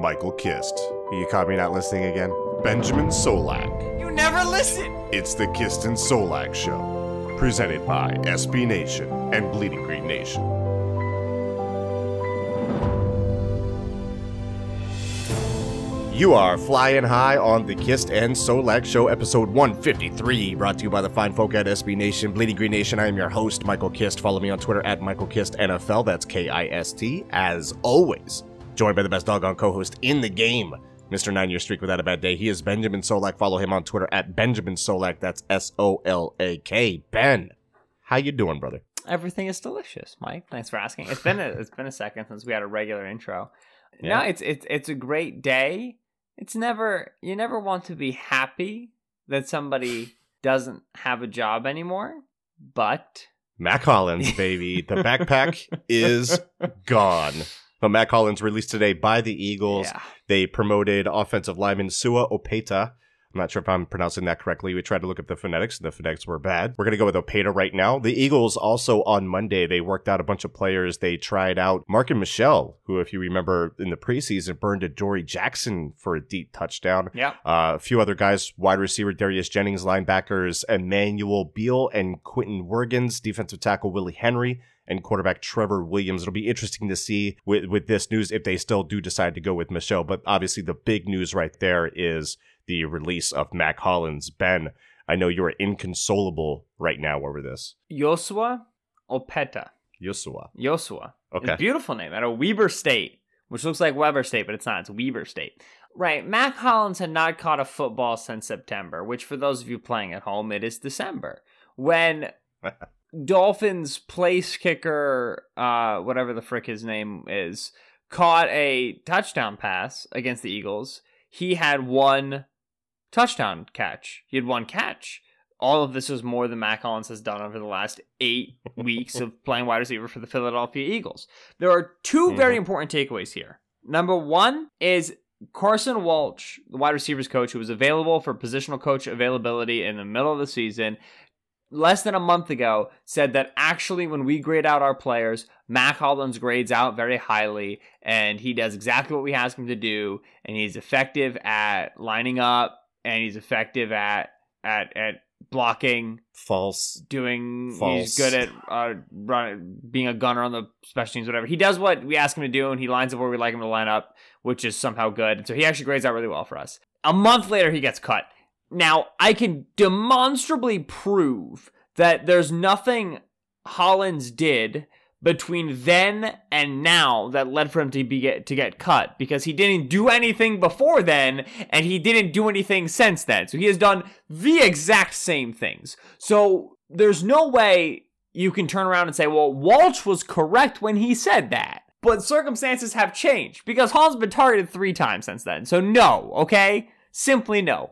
Michael Kist. You caught me not listening again? Benjamin Solak. You never listen! It's the Kist and Solak Show, presented by SB Nation and Bleeding Green Nation. You are flying high on the Kist and Solak Show, episode 153, brought to you by the fine folk at SB Nation, Bleeding Green Nation. I am your host, Michael Kist. Follow me on Twitter at Michael Kist NFL. That's K I S T. As always, joined by the best doggone co-host in the game, Mr. Nine Year Streak Without a Bad Day. He is Benjamin Solak. Follow him on Twitter at Benjamin Solak. That's S O L A K. Ben, how you doing, brother? Everything is delicious, Mike. Thanks for asking. It's been a, it's been a second since we had a regular intro. Yeah. No, it's it's it's a great day. It's never you never want to be happy that somebody doesn't have a job anymore, but Mack Hollins, baby. The backpack is gone. But Mack Hollins released today by the Eagles. yeah. They promoted offensive lineman Sua Opeta. I'm not sure if I'm pronouncing that correctly. We tried to look up the phonetics, and the phonetics were bad. We're going to go with Opeta right now. The Eagles also on Monday, they worked out a bunch of players. They tried out Marken Michel, who, if you remember in the preseason, burned a Dory Jackson for a deep touchdown. Yeah. Uh, a few other guys, wide receiver Darius Jennings, linebackers Emmanuel Beal and Quentin Wergens, defensive tackle Willie Henry, and quarterback Trevor Williams. It'll be interesting to see with, with this news if they still do decide to go with Michel. But obviously, the big news right there is the release of Mack Hollins. Ben, I know you're inconsolable right now over this. Joshua Opeta. Yosua. Joshua. Okay. Beautiful name out of Weber State, which looks like Weber State, but it's not. It's Weber State. Right. Mack Hollins had not caught a football since September, which for those of you playing at home, it is December. When Dolphins place kicker, uh, whatever the frick his name is, caught a touchdown pass against the Eagles, he had one touchdown catch. He had one catch. All of this is more than Mack Hollins has done over the last eight weeks of playing wide receiver for the Philadelphia Eagles. There are 2 very important takeaways here. Number one is Carson Walch, the wide receivers coach, who was available for positional coach availability in the middle of the season, less than a month ago said that actually when we grade out our players, Mack Hollins grades out very highly and he does exactly what we ask him to do and he's effective at lining up and he's effective at at at blocking, False. doing False. he's good at uh run, being a gunner on the special teams whatever. He does what we ask him to do and he lines up where we like him to line up, which is somehow good. And so he actually grades out really well for us. A month later he gets cut. Now, I can demonstrably prove that there's nothing Hollins did between then and now that led for him to be get, to get cut because he didn't do anything before then and he didn't do anything since then. So he has done the exact same things. So there's no way you can turn around and say, "Well, Walch was correct when he said that." But circumstances have changed because Hollins has been targeted 3 times since then. So no, okay? Simply no.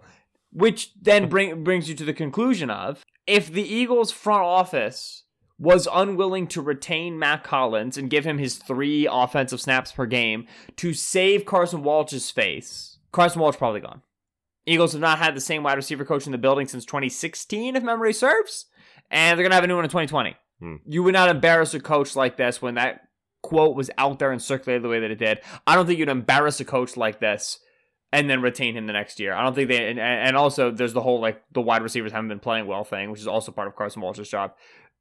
Which then bring, brings you to the conclusion of if the Eagles front office was unwilling to retain Mack Hollins and give him his three offensive snaps per game to save Carson Walch's face, Carson Walch probably gone. Eagles have not had the same wide receiver coach in the building since 2016, if memory serves, and they're gonna have a new one in 2020. Hmm. You would not embarrass a coach like this when that quote was out there and circulated the way that it did. I don't think you'd embarrass a coach like this and then retain him the next year. I don't think they and, and also there's the whole like the wide receivers haven't been playing well thing, which is also part of Carson Walter's job.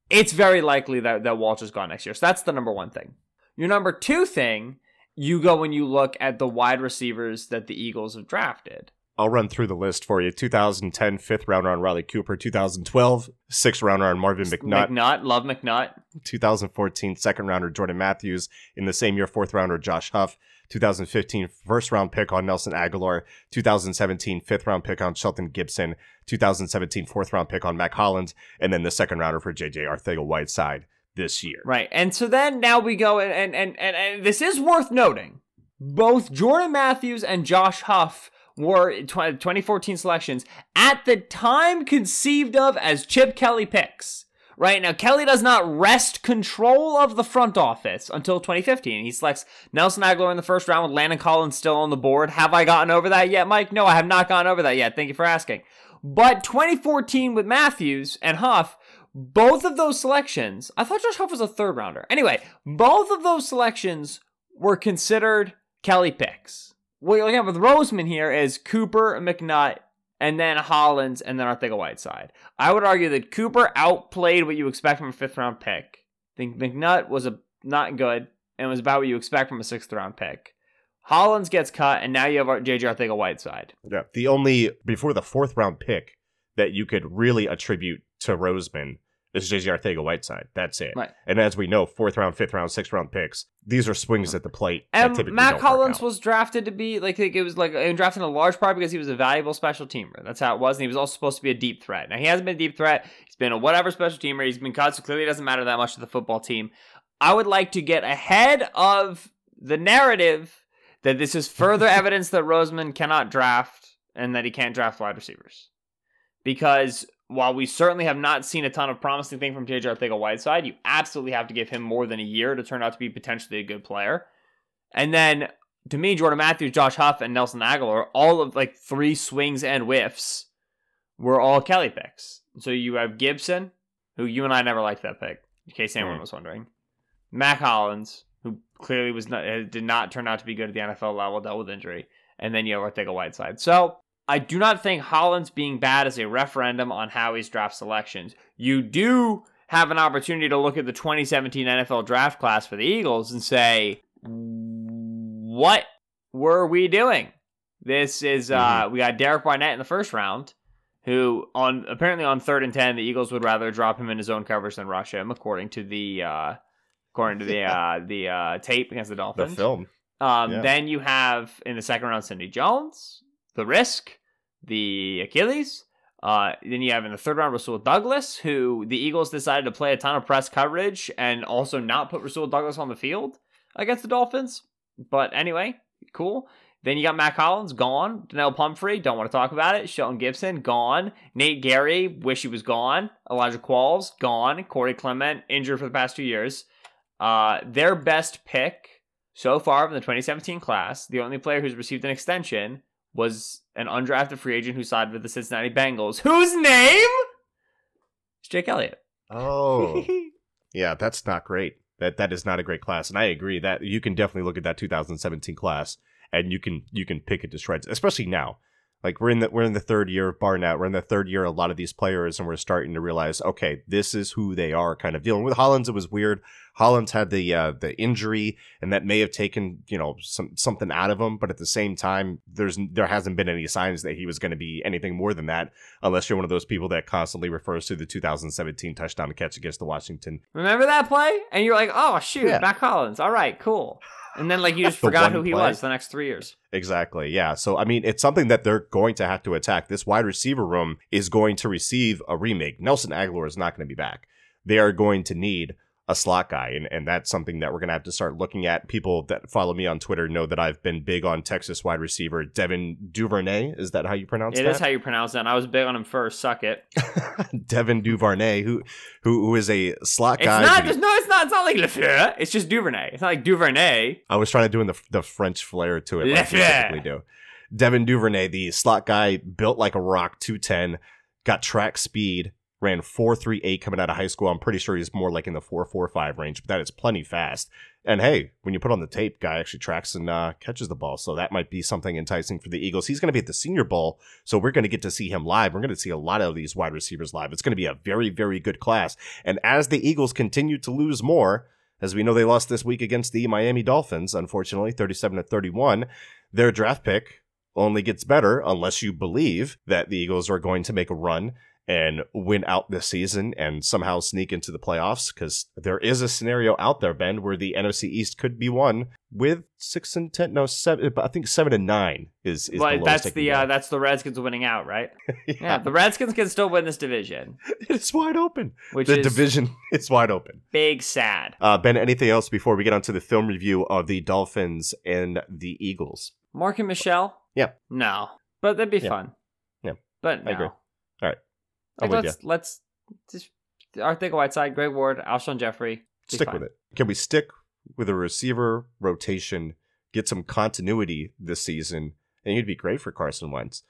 It's very likely that that Walch is gone next year. So that's the number one thing. Your number two thing, you go when you look at the wide receivers that the Eagles have drafted. I'll run through the list for you. 2010, fifth rounder on Riley Cooper. 2012, sixth rounder on Marvin McNutt. McNutt, love McNutt. 2014, second rounder Jordan Matthews. In the same year, fourth rounder Josh Huff. 2015, first round pick on Nelson Agholor. 2017, fifth round pick on Shelton Gibson. 2017, fourth round pick on Mack Hollins. And then the second rounder for JJ Arcega-Whiteside this year. Right. And so then now we go and and, and, and, this is worth noting. Both Jordan Matthews and Josh Huff were tw- 2014 selections at the time conceived of as Chip Kelly picks. Right now, Kelly does not wrest control of the front office until 2015. He selects Nelson Agholor in the first round with Landon Collins still on the board. Have I gotten over that yet, Mike? No, I have not gotten over that yet. Thank you for asking. But 2014 with Matthews and Huff, both of those selections, I thought Josh Huff was a third rounder. Anyway, both of those selections were considered Kelly picks. what you're looking at with Roseman here is Cooper, McNutt, and then Hollins, and then Arcega-Whiteside. I would argue that Cooper outplayed what you expect from a fifth round pick. I think McNutt was a not good and was about what you expect from a sixth round pick. Hollins gets cut, and now you have JJ Arcega-Whiteside. Yeah. The only before the fourth round pick that you could really attribute to Roseman is JJ Arcega-Whiteside. That's it. Right. And as we know, fourth round, fifth round, sixth round picks, these are swings at the plate. And Mack Hollins was drafted to be like, like it was like and drafted in a large part because he was a valuable special teamer. That's how it was, and he was also supposed to be a deep threat. Now he hasn't been a deep threat. He's been a whatever special teamer. He's been cut, so clearly it doesn't matter that much to the football team. I would like to get ahead of the narrative that this is further evidence that Roseman cannot draft and that he can't draft wide receivers. Because while we certainly have not seen a ton of promising thing from JJ Arcega-Whiteside, you absolutely have to give him more than a year to turn out to be potentially a good player. And then to me, Jordan Matthews, Josh Huff, and Nelson Agholor, all of like three swings and whiffs were all Kelly picks. So you have Gibson, who you and I never liked that pick, in case anyone Mm. was wondering. Mack Hollins, who clearly was not did not turn out to be good at the NFL level, dealt with injury, and then you have Arcega-Whiteside. So I do not think Holland's being bad is a referendum on Howie's draft selections. You do have an opportunity to look at the 2017 NFL draft class for the Eagles and say, what were we doing? This is uh we got Derek Barnett in the first round, who on apparently on third and ten, the Eagles would rather drop him in his own coverage than rush him, according to the uh according to the uh the uh tape against the the Dolphins. film. Um, Yeah. Then you have in the second round Sidney Jones, the Risk, the Achilles. Uh, then you have in the third round Rasul Douglas, who the Eagles decided to play a ton of press coverage and also not put Rasul Douglas on the field against the Dolphins. But anyway, cool. Then you got Mack Hollins gone, Donnell Pumphrey, don't want to talk about it. Shelton Gibson gone, Nate Gerry, wish he was gone. Elijah Qualls gone, Corey Clement injured for the past two years. Uh, their best pick so far from the 2017 class, the only player who's received an extension was an undrafted free agent who signed with the Cincinnati Bengals, whose name is Jake Elliott. Oh. Yeah, that's not great. That that is not a great class, and I agree that you can definitely look at that 2017 class and you can you can pick it to shreds, especially now. Like we're in the we're in the third year of Barnett. We're in the third year of a lot of these players, and we're starting to realize, okay, this is who they are. Kind of dealing with Hollins, it was weird. Hollins had the uh, the injury, and that may have taken you know some something out of him. But at the same time, there's there hasn't been any signs that he was going to be anything more than that, unless you're one of those people that constantly refers to the 2017 touchdown catch against the Washington Remember that play? And you're like, oh shoot, Yeah. Mack Hollins. All right, cool. And then like you just forgot who he play. was the next three years. Exactly. Yeah. So, I mean, it's something that they're going to have to attack. This wide receiver room is going to receive a remake. Nelson Agholor is not going to be back. They are going to need a slot guy. And, and that's something that we're going to have to start looking at. People that follow me on Twitter know that I've been big on Texas wide receiver Devin Duvernay. Is that how you pronounce It that? is how you pronounce it. And I was big on him first. Suck it. Devin Duvernay, who, who who is a slot guy. It's not. he- Just, no, it's not. It's not like Lefleur. It's just Duvernay. It's not like Duvernay. I was trying to do in the the French flair to it, like we typically do. Devin Duvernay, the slot guy, built like a rock, two ten, got track speed, ran four three eight coming out of high school. I'm pretty sure he's more like in the four four five range, but that is plenty fast. And hey, when you put on the tape, guy actually tracks and uh, catches the ball, so that might be something enticing for the Eagles. He's going to be at the Senior Bowl, so we're going to get to see him live. We're going to see a lot of these wide receivers live. It's going to be a very very good class. And as the Eagles continue to lose more, as we know they lost this week against the Miami Dolphins, unfortunately, 37 to 31, their draft pick only gets better unless you believe that the Eagles are going to make a run and win out this season and somehow sneak into the playoffs because there is a scenario out there, Ben, where the NFC East could be won with six and ten, no seven, but I think seven and nine is is Well, the that's the uh, that's the Redskins winning out, right? yeah, Yeah, the Redskins can still win this division, it's wide open. which the is division is wide open. big sad. Uh, ben, anything else before we get onto the film review of the Dolphins and the Eagles? Marken Michel? Yeah. No, but that'd be Yeah. fun. Yeah. but I no. agree. All right. Like, let's let's just Arcega-Whiteside, Greg Ward, Alshon Jeffery. stick fine. with it. Can we stick with a receiver rotation, get some continuity this season, and you'd be great for Carson Wentz.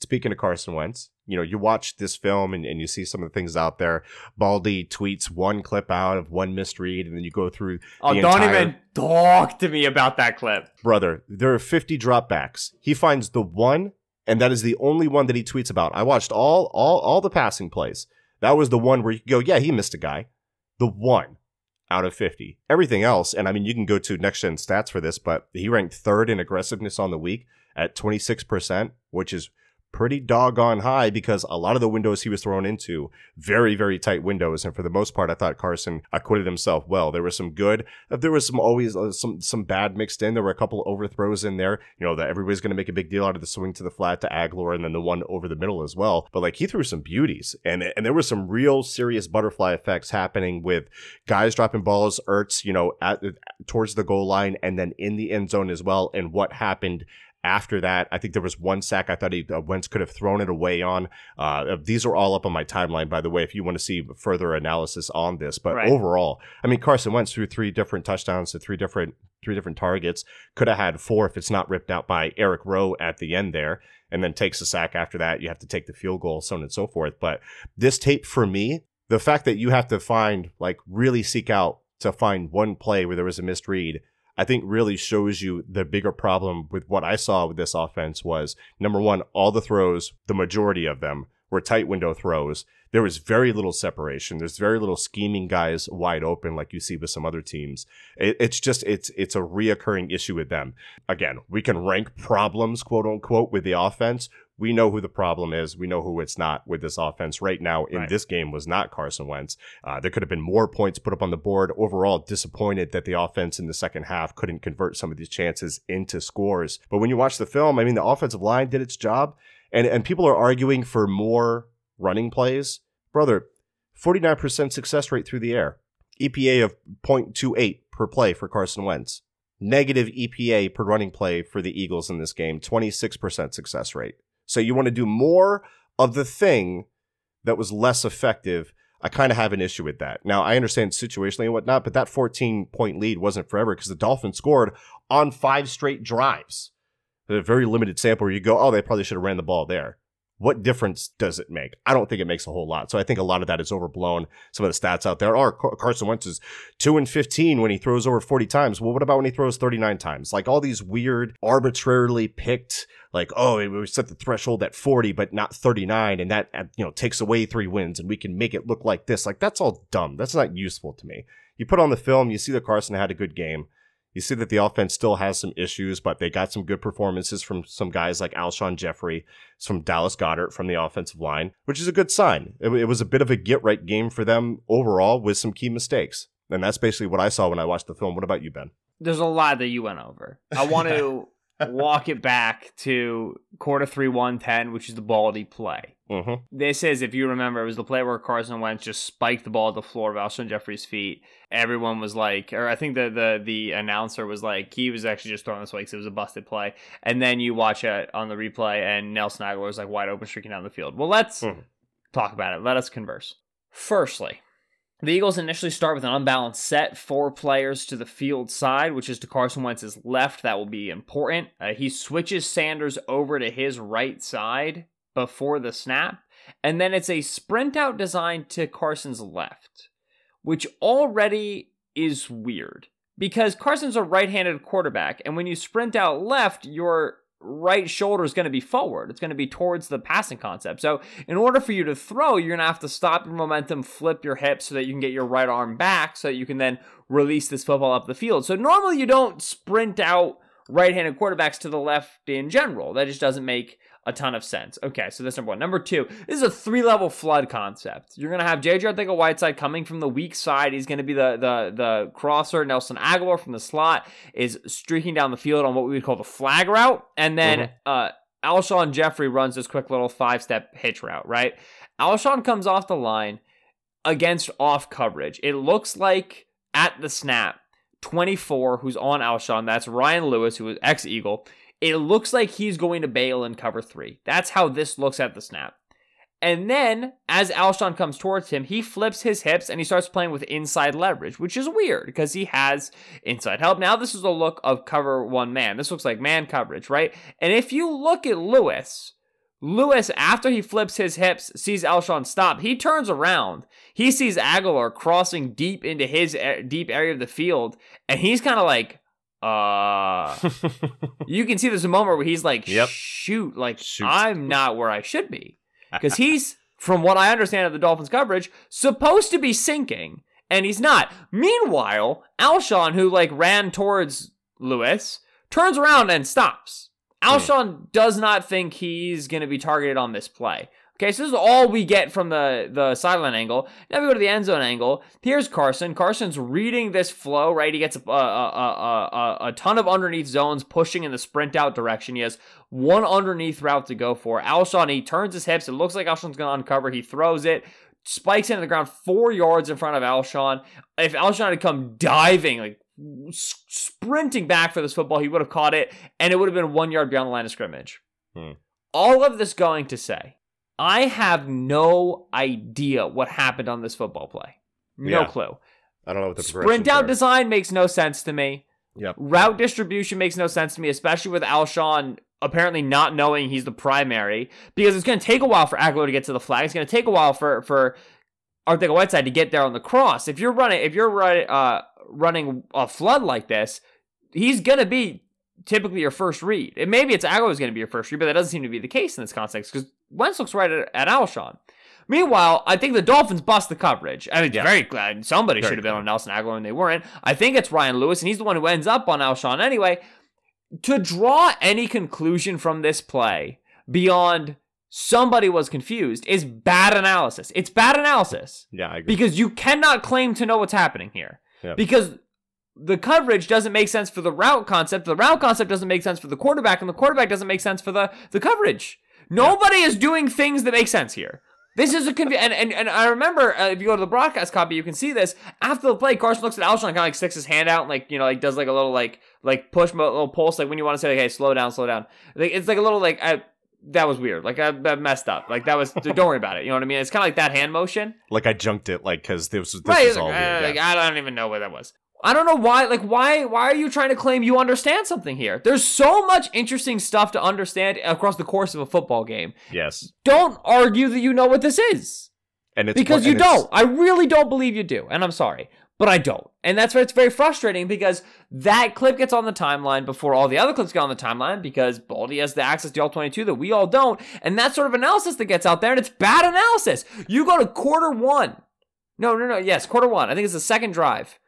speaking of Carson Wentz, you know, you watch this film and, and you see some of the things out there. Baldy tweets one clip out of one misread, and then you go through. Oh, don't entire- even talk to me about that clip. brother, there are 50 dropbacks. He finds the one, and that is the only one that he tweets about. I watched all all all the passing plays. That was the one where you go, yeah, he missed a guy. The one out of 50. Everything else, and I mean, you can go to next gen stats for this, but he ranked third in aggressiveness on the week at 26%, which is pretty doggone high because a lot of the windows he was thrown into very very tight windows. And for the most part i thought carson acquitted himself well. There was some good uh, there was some always uh, some some bad mixed in. There were a couple overthrows in there you know that everybody's going to make a big deal out of the swing to the flat to Agholor and then the one over the middle as well. But like he threw some beauties. And and there was some real serious butterfly effects happening with guys dropping balls ertz you know at towards the goal line and then in the end zone as well. And what happened after that, I think there was one sack I thought he uh, Wentz could have thrown it away on. Uh, these are all up on my timeline, by the way, if you want to see further analysis on this. But Right. overall, I mean, Carson Wentz threw three different touchdowns to three different three different targets. Could have had four if it's not ripped out by Eric Rowe at the end there, and then takes a sack after that. You have to take the field goal, so on and so forth. But this tape for me, the fact that you have to find like really seek out to find one play where there was a misread I think really shows you the bigger problem with what I saw with this offense was number one, all the throws, the majority of them were tight window throws. There was very little separation. There's very little scheming guys wide open like you see with some other teams. It, it's just it's it's a reoccurring issue with them. Again, we can rank problems, quote unquote, with the offense. We know who the problem is. We know who it's not with this offense right now. In Right. this game was not Carson Wentz. Uh, there could have been more points put up on the board. Overall, disappointed that the offense in the second half couldn't convert some of these chances into scores. But when you watch the film, I mean, the offensive line did its job, and and people are arguing for more running plays. Brother, 49% success rate through the air, EPA of 0.28 per play for Carson Wentz. Negative EPA per running play for the Eagles in this game, 26% success rate. So you want to do more of the thing that was less effective. I kind of have an issue with that. Now, I understand situationally and whatnot, but that 14 point lead wasn't forever because the Dolphins scored on five straight drives. A very limited sample where you go, oh, they probably should have ran the ball there. What difference does it make? I don't think it makes a whole lot. So I think a lot of that is overblown. Some of the stats out there are Carson Wentz is 2 and 15 when he throws over 40 times. Well, what about when he throws 39 times? Like all these weird, arbitrarily picked, like, oh, we set the threshold at 40, but not 39, and that, you know, takes away three wins, and we can make it look like this. Like, that's all dumb. That's not useful to me. You put on the film, you see that Carson had a good game. You see that the offense still has some issues, but they got some good performances from some guys like Alshon Jeffery, from Dallas Goedert from the offensive line, which is a good sign. It, it was a bit of a get right game for them overall with some key mistakes. And that's basically what I saw when I watched the film. What about you, Ben? There's a lot that you went over. I want to walk it back to quarter three, one ten, which is the Baldy play. Mm-hmm. This is, if you remember, it was the play where Carson Wentz just spiked the ball at the floor of Alshon Jeffery's feet. Everyone was like, or I think the the the announcer was like, he was actually just throwing this away because it was a busted play. And then you watch it on the replay, and Nelson Agholor is like wide open, streaking down the field. Well, let's Mhm. talk about it. Let us converse. Firstly, the Eagles initially start with an unbalanced set, four players to the field side, which is to Carson Wentz's left. That will be important. Uh, he switches Sanders over to his right side before the snap, and then it's a sprint out design to Carson's left, which already is weird because Carson's a right handed quarterback, and when you sprint out left, your right shoulder is going to be forward. It's going to be towards the passing concept. So, in order for you to throw, you're going to have to stop your momentum, flip your hips so that you can get your right arm back so that you can then release this football up the field. So, normally you don't sprint out right handed quarterbacks to the left in general. That just doesn't make a ton of sense. Okay, so that's number one. Number two, this is a three level flood concept. You're gonna have JJ Arcega-Whiteside coming from the weak side. He's gonna be the the the crosser. Nelson Agholor from the slot is streaking down the field on what we would call the flag route, and then Mhm. uh, Alshon Jeffery runs this quick little five step hitch route. Right, Alshon comes off the line against off coverage. It looks like at the snap. 24, who's on Alshon, that's Ryan Lewis, who was ex Eagle, it looks like he's going to bail in cover three. That's how this looks at the snap. And then, as Alshon comes towards him, he flips his hips and he starts playing with inside leverage, which is weird because he has inside help. Now, this is a look of cover one man. This looks like man coverage, right? And if you look at Lewis, Lewis, after he flips his hips, sees Alshon stop. He turns around. He sees Agholor crossing deep into his eh, deep area of the field, and he's kind of like, uh. you can see there's a moment where he's like, Yep. shoot, like Shoot. I'm not where I should be, because he's, from what I understand of the Dolphins' coverage, supposed to be sinking, and he's not. Meanwhile, Alshon, who like ran towards Lewis, turns around and stops. Alshon does not think he's going to be targeted on this play. Okay, so this is all we get from the the sideline angle. Now we go to the end zone angle. Here's Carson. Carson's reading this flow, right? He gets a, a, a, a, a ton of underneath zones pushing in the sprint out direction. He has one underneath route to go for. Alshon, he turns his hips. It looks like Alshon's going to uncover. He throws it, spikes into the ground four yards in front of Alshon. If Alshon had come diving, like sprinting back for this football, he would have caught it, and it would have been one yard beyond the line of scrimmage. Hmm. All of this going to say, I have no idea what happened on this football play. No Yeah. clue. I don't know what the Sprint out are. design makes no sense to me. Yep. Route distribution makes no sense to me, especially with Alshon apparently not knowing he's the primary, because it's going to take a while for Agholor to get to the flag. It's going to take a while for for Arcega-Whiteside to get there on the cross. If you're running, if you're running, uh, running a flood like this, he's going to be typically your first read. And maybe it's Agholor's going to be your first read, but that doesn't seem to be the case in this context because Wentz looks right at, at Alshon. Meanwhile, I think the Dolphins bust the coverage. I mean, Yeah. very glad somebody Very should have been on Nelson Agholor and they weren't. I think it's Ryan Lewis, and he's the one who ends up on Alshon anyway. To draw any conclusion from this play beyond somebody was confused is bad analysis. It's bad analysis Yeah, I agree. because you cannot claim to know what's happening here. Yeah. Because the coverage doesn't make sense for the route concept. The route concept doesn't make sense for the quarterback, and the quarterback doesn't make sense for the, the coverage. Nobody is doing things that make sense here. This is a conv- and, and and I remember uh, if you go to the broadcast copy, you can see this after the play. Carson looks at Alshon, kind of like sticks his hand out, and like you know, like does like a little like like push, little pulse, like when you want to say, like, "Hey, slow down, slow down." Like it's like a little like I, that was weird. Like I, I messed up. Like that was. don't worry about it. You know what I mean? It's kind of like that hand motion. like I junked it, like because this was this right. was all like, weird. uh, yeah. like, I don't even know what that was. I don't know why. Like why? Why are you trying to claim you understand something here? There's so much interesting stuff to understand across the course of a football game. yes, Don't argue that you know what this is and it's because you it's- don't. I really don't believe you do, and I'm sorry, but I don't. And that's why it's very frustrating because that clip gets on the timeline before all the other clips get on the timeline because Baldy has the access to all 22 that we all don't, and that sort of analysis that gets out there, and it's bad analysis. You go to quarter one. No, no, no. Yes, quarter one. I think it's the second drive.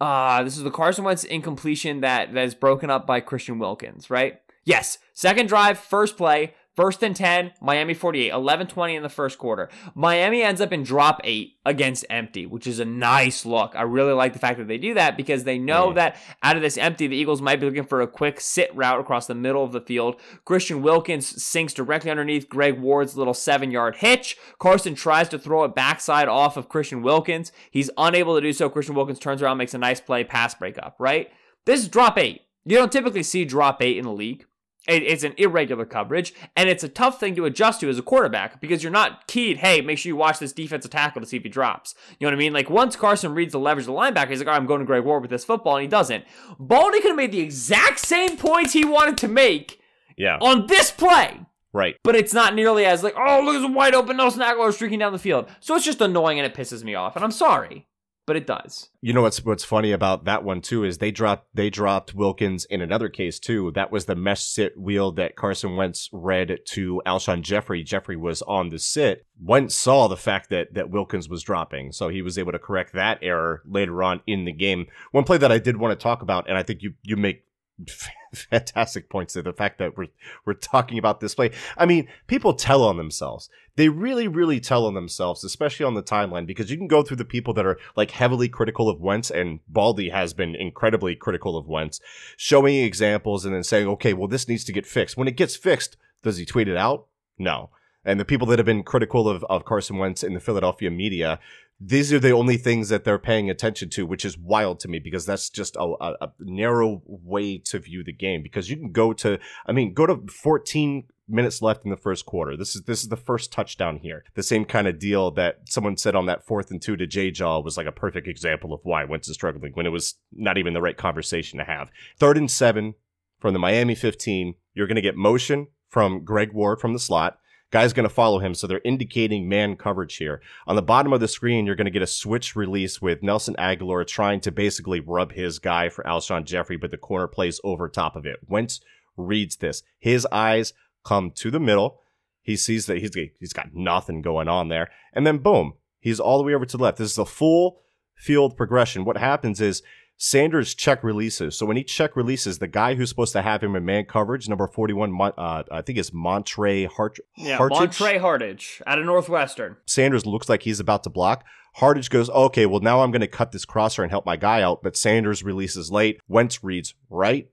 Uh, this is the Carson Wentz incompletion that, that is broken up by Christian Wilkins, right? Yes. Second drive, first play, first and 10, Miami 48, 11 20 in the first quarter. Miami ends up in drop eight against empty, which is a nice look. I really like the fact that they do that because they know Mm. that out of this empty, the Eagles might be looking for a quick sit route across the middle of the field. Christian Wilkins sinks directly underneath Greg Ward's little seven yard hitch. Carson tries to throw it backside off of Christian Wilkins. He's unable to do so. Christian Wilkins turns around, makes a nice play, pass breakup, right? This is drop eight. You don't typically see drop eight in the league. It- It's an irregular coverage, and it's a tough thing to adjust to as a quarterback because you're not keyed. Hey, make sure you watch this defensive tackle to see if he drops. You know what I mean? Like once Carson reads the leverage of the linebacker, he's like, "All right, I'm going to Greg Ward with this football," and he doesn't. Baldy could have made the exact same points he wanted to make Yeah, on this play, right. but it's not nearly as like, "Oh, look, it's wide open Nelson Agholor streaking down the field." So it's just annoying and it pisses me off, and I'm sorry, but it does. You know what's what's funny about that one too is they dropped they dropped Wilkins in another case too. That was the mesh sit wheel that Carson Wentz read to Alshon Jeffery. Jeffery was on the sit. Wentz saw the fact that that Wilkins was dropping, so he was able to correct that error later on in the game. One play that I did want to talk about, and I think you you make fantastic points to the fact that we're we're talking about this play. I mean, people tell on themselves. They really, really tell on themselves, especially on the timeline, because you can go through the people that are like heavily critical of Wentz, and Baldy has been incredibly critical of Wentz, showing examples and then saying, okay, well, this needs to get fixed. When it gets fixed, does he tweet it out? No. And the people that have been critical of, of Carson Wentz in the Philadelphia media, these are the only things that they're paying attention to, which is wild to me because that's just a, a, a narrow way to view the game. Because you can go to, I mean, go to 14 minutes left in the first quarter. This is this is the first touchdown here. The same kind of deal that someone said on that fourth and two to J Jaw was like a perfect example of why Wentz is struggling when it was not even the right conversation to have. Third and seven from the Miami 15. You're going to get motion from Greg Ward from the slot. Guy's going to follow him, so they're indicating man coverage here. On the bottom of the screen, you're going to get a switch release with Nelson Agholor trying to basically rub his guy for Alshon Jeffery, but the corner plays over top of it. Wentz reads this. His eyes come to the middle. He sees that he's he's got nothing going on there, and then boom, he's all the way over to the left. This is a full field progression. What happens is Sanders check releases. So when he check releases, the guy who's supposed to have him in man coverage, number 41, uh, I think it's Montre Hart- yeah, Hartage. Montre Hartage out of Northwestern. Sanders looks like he's about to block. Hartage goes, okay, well, now I'm going to cut this crosser and help my guy out. But Sanders releases late. Wentz reads right,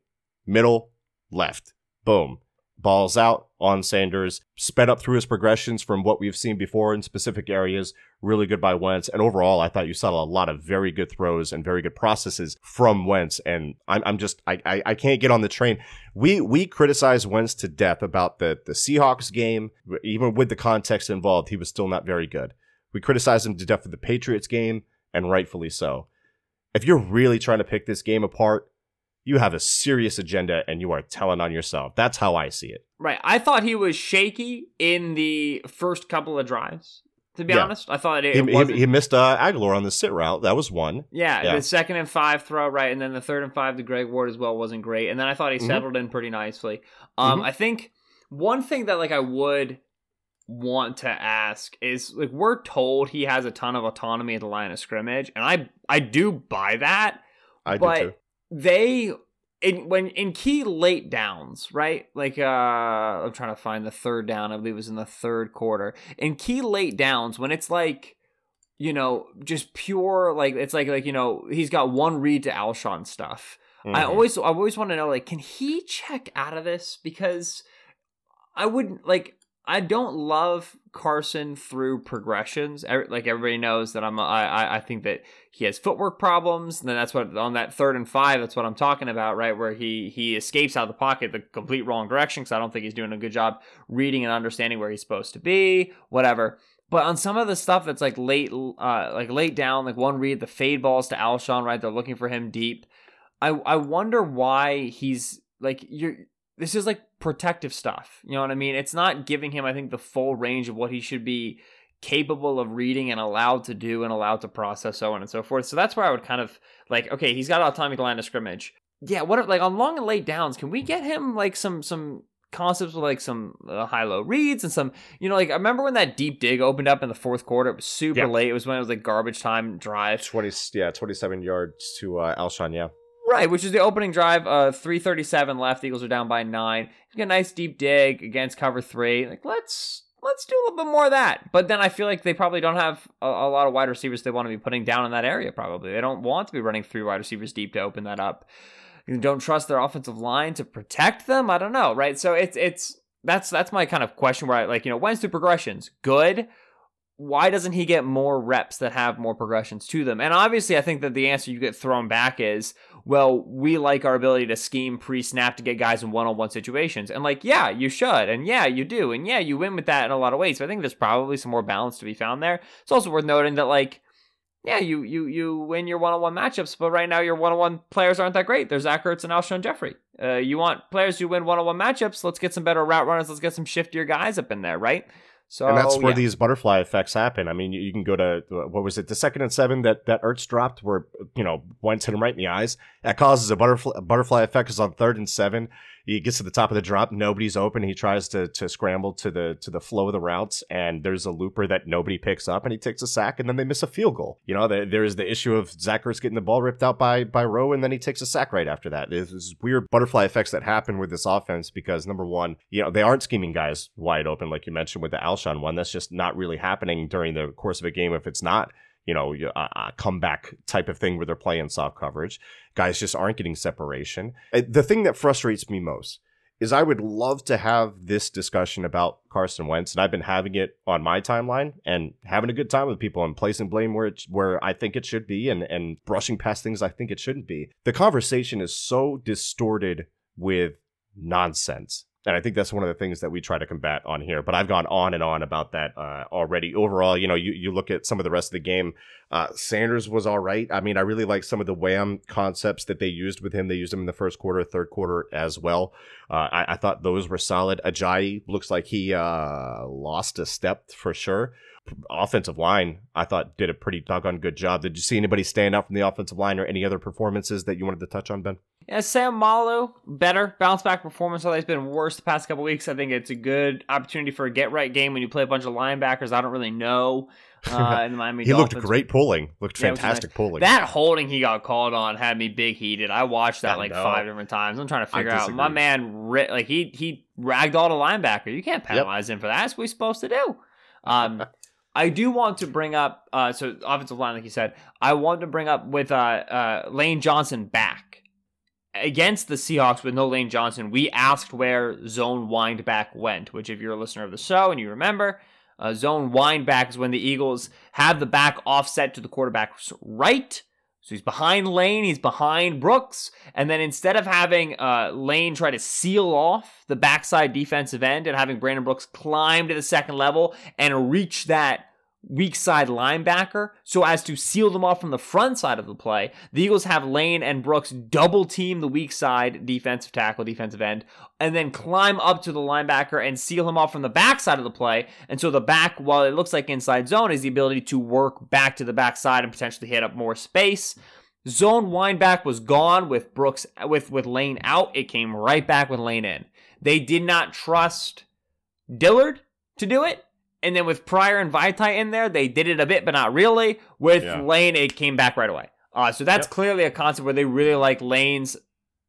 middle, left. Boom balls out on Sanders, sped up through his progressions from what we've seen before in specific areas. Really good by Wentz. And overall, I thought you saw a lot of very good throws and very good processes from Wentz. And I'm, I'm just, I, I, I can't get on the train. We, we criticize Wentz to death about the, the Seahawks game. Even with the context involved, he was still not very good. We criticize him to death for the Patriots game, and rightfully so. If you're really trying to pick this game apart, you have a serious agenda and you are telling on yourself. That's how I see it. Right. I thought he was shaky in the first couple of drives. To be Yeah. honest, I thought it, He, it he, he missed uh, Agholor on the sit route. That was one. yeah, yeah. the second and five throw right, and then the third and five to Greg Ward as well wasn't great. And then I thought he Mhm. settled in pretty nicely. Um, Mhm. I think one thing that like I would want to ask is like we're told he has a ton of autonomy at the line of scrimmage, and I I do buy that. I but do too. They in when in key late downs, right? Like uh I'm trying to find the third down, I believe it was in the third quarter. In key late downs, when it's like you know, just pure like it's like like you know, he's got one read to Alshon stuff. I Mhm. always I always want to know like can he check out of this because I wouldn't like I don't love Carson through progressions. Like everybody knows that I'm I- I think that he has footwork problems. And then that's what on that third and five that's what I'm talking about, right? Where he he escapes out of the pocket the complete wrong direction because I don't think he's doing a good job reading and understanding where he's supposed to be. Whatever. But on some of the stuff that's like late, uh, like late down, like one read, the fade balls to Alshon, right? They're looking for him deep. I I wonder why he's like you're. This is like protective stuff. You know what I mean? It's not giving him, I think, the full range of what he should be capable of reading and allowed to do and allowed to process, so on and so forth. So that's where I would kind of like, okay, he's got autonomy to line of scrimmage. Yeah, what if, like on long and late downs, can we get him like some some concepts with like some uh, high low reads and some you know like I remember when that deep dig opened up in the fourth quarter. It was super Yeah. late. It was when it was like garbage time drive. 20, yeah, 27 yards to uh, Alshon, yeah. Right, which is the opening drive. Uh, three thirty-seven left. Eagles are down by nine. You get a nice deep dig against cover three. Like let's let's do a little bit more of that. But then I feel like they probably don't have a, a lot of wide receivers they want to be putting down in that area. Probably they don't want to be running three wide receivers deep to open that up. You don't trust their offensive line to protect them. I don't know. Right, so it's it's that's that's my kind of question where I like you know when's the progressions good. Why doesn't he get more reps that have more progressions to them? And obviously, I think that the answer you get thrown back is well, we like our ability to scheme pre snap to get guys in one on one situations. And like, yeah, you should. And yeah, you do. And yeah, you win with that in a lot of ways. But I think there's probably some more balance to be found there. It's also worth noting that, like, yeah, you you you win your one on one matchups, but right now your one on one players aren't that great. There's Zach Ertz and Alshon Jeffery. Uh, you want players who win one on one matchups. Let's get some better route runners. Let's get some shiftier guys up in there, right? So and that's where yeah. these butterfly effects happen. I mean, you, you can go to what was it, the second and seven that that Ertz dropped, where you know Wentz hit him right in the eyes. That causes a butterfly a butterfly effect. Is on third and seven, he gets to the top of the drop, nobody's open. He tries to to scramble to the to the flow of the routes, and there's a looper that nobody picks up, and he takes a sack, and then they miss a field goal. You know, there- there's the issue of Zach Ertz getting the ball ripped out by by Rowe, and then he takes a sack right after that. There's this weird butterfly effects that happen with this offense because number one, you know, they aren't scheming guys wide open like you mentioned with the Alshon one. That's just not really happening during the course of a game if it's not you know, a, a comeback type of thing where they're playing soft coverage. Guys just aren't getting separation. Uh, The thing that frustrates me most is I would love to have this discussion about Carson Wentz, and I've been having it on my timeline and having a good time with people and placing blame where it, where I think it should be and and brushing past things I think it shouldn't be. The conversation is so distorted with nonsense. And I think that's one of the things that we try to combat on here. But I've gone on and on about that uh, already. Overall, you know, you, you look at some of the rest of the game. Uh, Sanders was all right. I mean, I really like some of the wham concepts that they used with him. They used him in the first quarter, third quarter as well. Uh, I, I, thought those were solid. Ajayi looks like he uh, lost a step for sure offensive line, I thought did a pretty doggone good job. Did you see anybody stand out from the offensive line or any other performances that you wanted to touch on, Ben? Yeah, Seumalo, better bounce back performance. Although he's been worse the past couple weeks. I think it's a good opportunity for a get right game when you play a bunch of linebackers. I don't really know. Uh, in the Miami he Dolphins. looked great pulling. Looked yeah, fantastic nice. pulling. That holding he got called on had me big heated. I watched that I like know. five different times. I'm trying to figure out. My man, like he he ragged all the linebacker. You can't penalize yep. him for that. That's what he's supposed to do. Um, I do want to bring up, uh, so offensive line, like you said, I want to bring up with uh, uh, Lane Johnson back against the Seahawks with no Lane Johnson. We asked where zone windback went, which, if you're a listener of the show and you remember, uh, zone windback is when the Eagles have the back offset to the quarterback's right. So he's behind Lane, he's behind Brooks, and then instead of having uh, Lane try to seal off the backside defensive end and having Brandon Brooks climb to the second level and reach that weak side linebacker so as to seal them off from the front side of the play. The Eagles have Lane and Brooks double team the weak side defensive tackle, defensive end, and then climb up to the linebacker and seal him off from the back side of the play. And so the back, while it looks like inside zone, is the ability to work back to the back side and potentially hit up more space. Zone wind back was gone with Brooks with with Lane out. It came right back with Lane in. They did not trust Dillard to do it. And then with Pryor and Vaitai in there, they did it a bit, but not really. With yeah. Lane, it came back right away. Uh, so that's yep. clearly a concept where they really like Lane's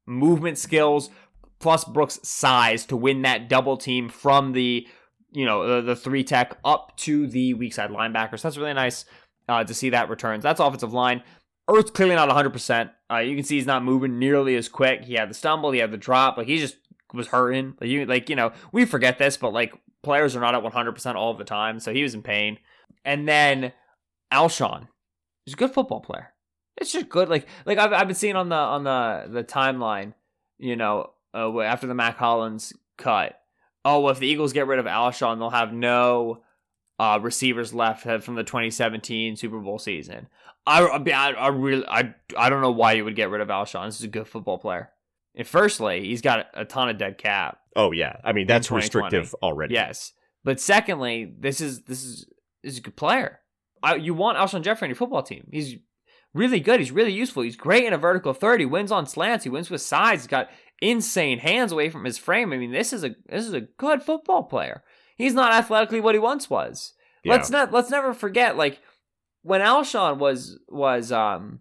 movement skills plus Brooks' size to win that double team from the you know the, the three tech up to the weak side linebackers. So that's really nice uh, to see that returns. That's offensive line. Earth's clearly not 100%. Uh, you can see he's not moving nearly as quick. He had the stumble, he had the drop. Like he just was hurting. Like you, like you know, we forget this, but like players are not at 100% all of the time, so he was in pain. And then Alshon, he's a good football player. It's just good. Like like I've, I've been seeing on the on the the timeline, you know, uh, after the Mack Hollins cut. Oh, well, if the Eagles get rid of Alshon, they'll have no uh, receivers left from the 2017 Super Bowl season. I, I, I really I, I don't know why you would get rid of Alshon. This is a good football player. And firstly, he's got a ton of dead cap. Oh yeah, I mean that's restrictive already. Yes, but secondly, this is this is this is a good player. I, you want Alshon Jeffery on your football team. He's really good. He's really useful. He's great in a vertical third. He wins on slants. He wins with sides. He's got insane hands away from his frame. I mean, this is a this is a good football player. He's not athletically what he once was. Yeah. Let's not let's never forget like when Alshon was was um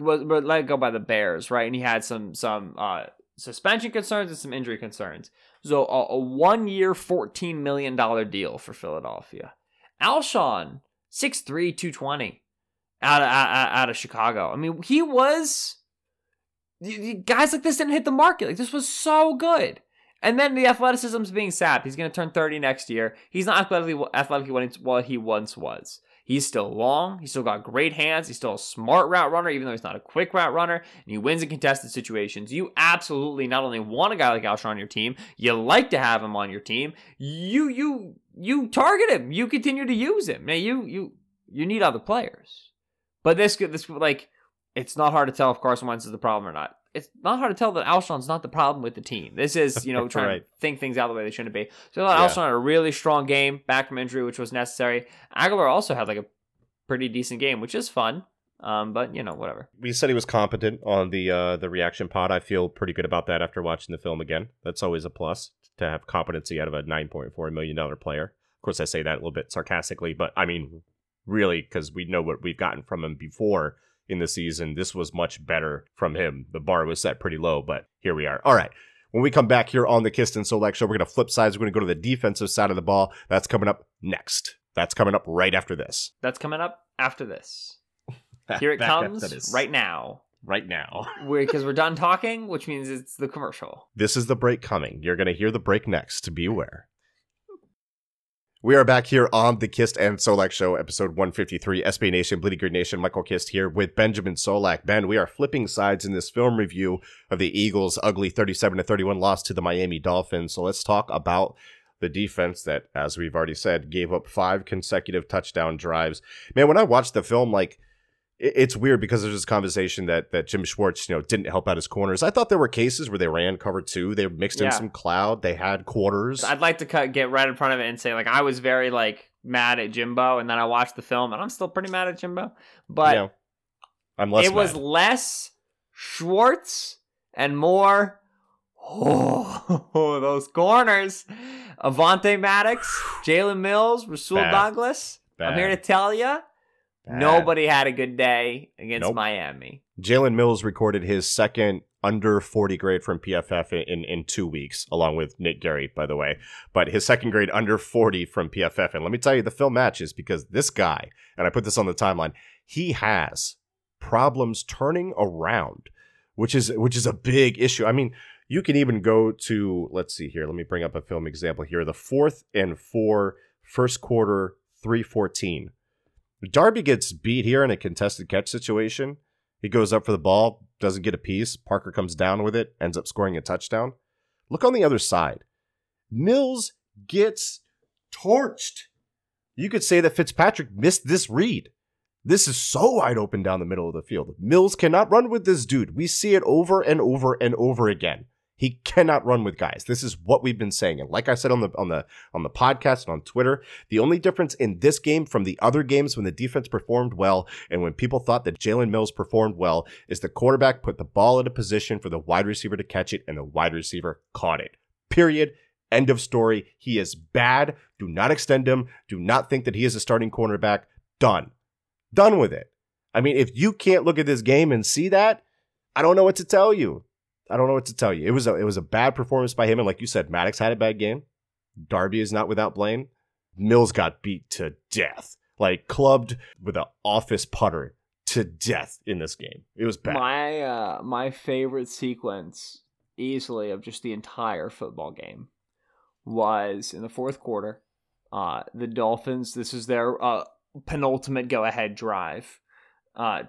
was let go by the Bears, right? And he had some some uh, suspension concerns and some injury concerns. So a, a one year, fourteen million dollar deal for Philadelphia. Alshon, 6'3", 220, out of out, out of Chicago. I mean, he was guys like this didn't hit the market. Like this was so good. And then the athleticism's being sapped. He's going to turn 30 next year. He's not athletically athletically what he once was. He's still long. He's still got great hands. He's still a smart route runner, even though he's not a quick route runner. And he wins in contested situations. You absolutely not only want a guy like Alshon on your team, you like to have him on your team. You you you target him. You continue to use him. Now you you you need other players. But this this like it's not hard to tell if Carson Wentz is the problem or not it's not hard to tell that Alshon's not the problem with the team. This is, you know, trying right. to think things out the way they shouldn't be. So yeah. Alshon had a really strong game back from injury, which was necessary. Agholor also had like a pretty decent game, which is fun. Um, but you know, whatever. We said he was competent on the uh, the reaction pod. I feel pretty good about that after watching the film again. That's always a plus to have competency out of a nine point four million dollar player. Of course, I say that a little bit sarcastically, but I mean really because we know what we've gotten from him before in the season. This was much better from him. The bar was set pretty low, but here we are. All right. When we come back here on the Kist and Solak show, we're going to flip sides. We're going to go to the defensive side of the ball. That's coming up next. That's coming up right after this. That's coming up after this. Here it comes right now. Right now. Because we're, we're done talking, which means it's the commercial. This is the break coming. You're going to hear the break next. Be aware. We are back here on the Kist and Solak Show, episode 153, SB Nation, Bleeding Green Nation. Michael Kist here with Benjamin Solak. Ben, we are flipping sides in this film review of the Eagles' ugly 37 31 loss to the Miami Dolphins. So let's talk about the defense that, as we've already said, gave up five consecutive touchdown drives. Man, when I watched the film, like, it's weird because there's this conversation that that Jim Schwartz, you know, didn't help out his corners. I thought there were cases where they ran cover two. They mixed in some cloud. They had quarters. I'd like to cut, get right in front of it and say like I was very like mad at Jimbo, and then I watched the film, and I'm still pretty mad at Jimbo. But Yeah. I'm less it was less Schwartz and more. Oh, those corners. Avonte Maddox, Jalen Mills, Rasul Bad. Douglas. I'm here to tell you, Bad. Uh, nobody had a good day against Nope. Miami. Jalen Mills recorded his second under 40 grade from PFF in, in, in two weeks, along with Nate Gerry, by the way. But his second grade under 40 from PFF. And let me tell you, the film matches because this guy, and I put this on the timeline, he has problems turning around, which is which is a big issue. I mean, you can even go to let's see here. Let me bring up a film example here. The fourth and four, first quarter, 314. Darby gets beat here in a contested catch situation. He goes up for the ball, doesn't get a piece. Parker comes down with it, ends up scoring a touchdown. Look on the other side. Mills gets torched. You could say that Fitzpatrick missed this read. This is so wide open down the middle of the field. Mills cannot run with this dude. We see it over and over and over again. He cannot run with guys. This is what we've been saying. And like I said on the on the on the podcast and on Twitter, the only difference in this game from the other games when the defense performed well and when people thought that Jalen Mills performed well is the quarterback put the ball in a position for the wide receiver to catch it and the wide receiver caught it. Period. End of story. He is bad. Do not extend him. Do not think that he is a starting cornerback. Done. Done with it. I mean, if you can't look at this game and see that, I don't know what to tell you. I don't know what to tell you. It was a it was a bad performance by him, and like you said, Maddox had a bad game. Darby is not without blame. Mills got beat to death, like clubbed with an office putter to death in this game. It was bad. My uh, my favorite sequence, easily of just the entire football game, was in the fourth quarter. Uh, the Dolphins. This is their uh, penultimate go-ahead drive. Uh,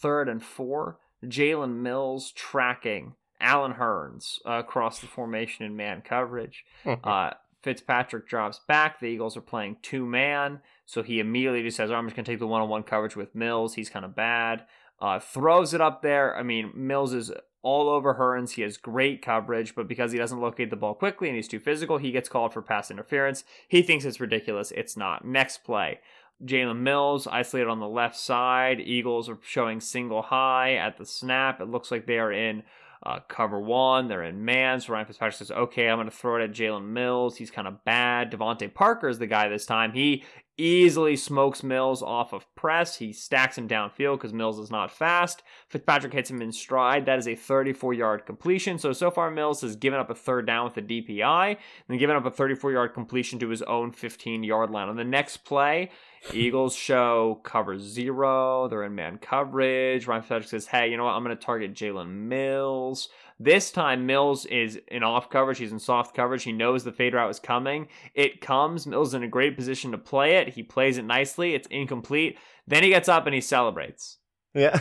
Third and four. Jalen Mills tracking Allen Hurns uh, across the formation in man coverage. Uh, Fitzpatrick drops back. The Eagles are playing two man, so he immediately just says, oh, "I'm just going to take the one on one coverage with Mills. He's kind of bad." Uh, throws it up there. I mean, Mills is all over Hurns. He has great coverage, but because he doesn't locate the ball quickly and he's too physical, he gets called for pass interference. He thinks it's ridiculous. It's not. Next play. Jalen Mills isolated on the left side. Eagles are showing single high at the snap. It looks like they are in uh, cover one. They're in man. So Ryan Fitzpatrick says, okay, I'm going to throw it at Jalen Mills. He's kind of bad. DeVante Parker is the guy this time. He easily smokes Mills off of press. He stacks him downfield because Mills is not fast. Fitzpatrick hits him in stride. That is a 34 yard completion. So, so far, Mills has given up a third down with a DPI and given up a 34 yard completion to his own 15 yard line. On the next play, Eagles show cover zero. They're in man coverage. Ryan Fitzpatrick says, hey, you know what? I'm going to target Jalen Mills. This time, Mills is in off coverage. He's in soft coverage. He knows the fade route is coming. It comes. Mills is in a great position to play it. He plays it nicely. It's incomplete. Then he gets up and he celebrates. yeah.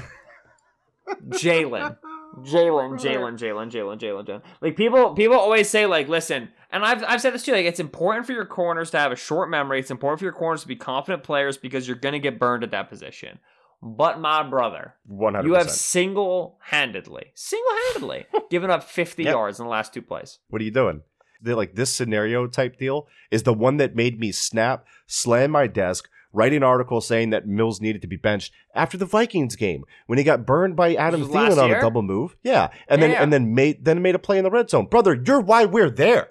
Jalen. Jalen, Jalen, Jalen, Jalen, Jalen, Jalen. Like people, people always say, like, listen, and I've I've said this too. Like, it's important for your corners to have a short memory. It's important for your corners to be confident players because you're gonna get burned at that position. But my brother, 100%. you have single-handedly, single-handedly given up 50 Yep. yards in the last two plays. What are you doing? The, like this scenario type deal is the one that made me snap, slam my desk, write an article saying that Mills needed to be benched after the Vikings game when he got burned by Adam Thielen on a double move. Yeah, and then Yeah. and then made then made a play in the red zone. Brother, you're why we're there.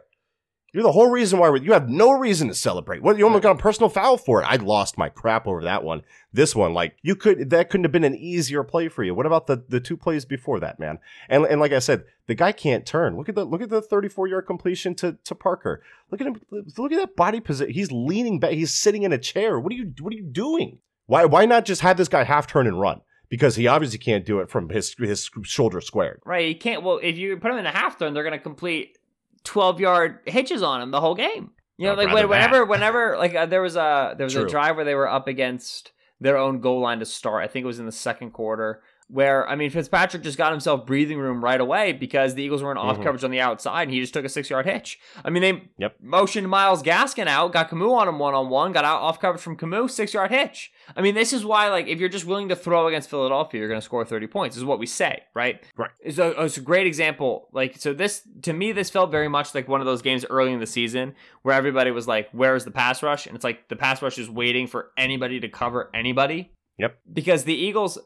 You're the whole reason why we're, you have no reason to celebrate. What you almost got a personal foul for it. I lost my crap over that one. This one, like you could, that couldn't have been an easier play for you. What about the the two plays before that, man? And and like I said, the guy can't turn. Look at the look at the 34 yard completion to to Parker. Look at him. Look at that body position. He's leaning back. He's sitting in a chair. What are you What are you doing? Why Why not just have this guy half turn and run? Because he obviously can't do it from his his shoulder squared. Right? he can't. Well, if you put him in a half turn, they're gonna complete 12 yard hitches on him the whole game. You know, I'd like rather when- whenever, whenever, like uh, there was a there was a drive where they were up against their own goal line to start. I think it was in the second quarter. Where I mean, Fitzpatrick just got himself breathing room right away because the Eagles were in off Mhm. coverage on the outside, and he just took a six yard hitch. I mean, they Yep. motioned Myles Gaskin out, got Kamu on him one on one, got out off coverage from Kamu, six yard hitch. I mean, this is why, like, if you're just willing to throw against Philadelphia, you're going to score 30 points, is what we say, right? Right. It's a, it's a great example. Like, so this, to me, this felt very much like one of those games early in the season where everybody was like, where's the pass rush? And it's like the pass rush is waiting for anybody to cover anybody. Yep. Because the Eagles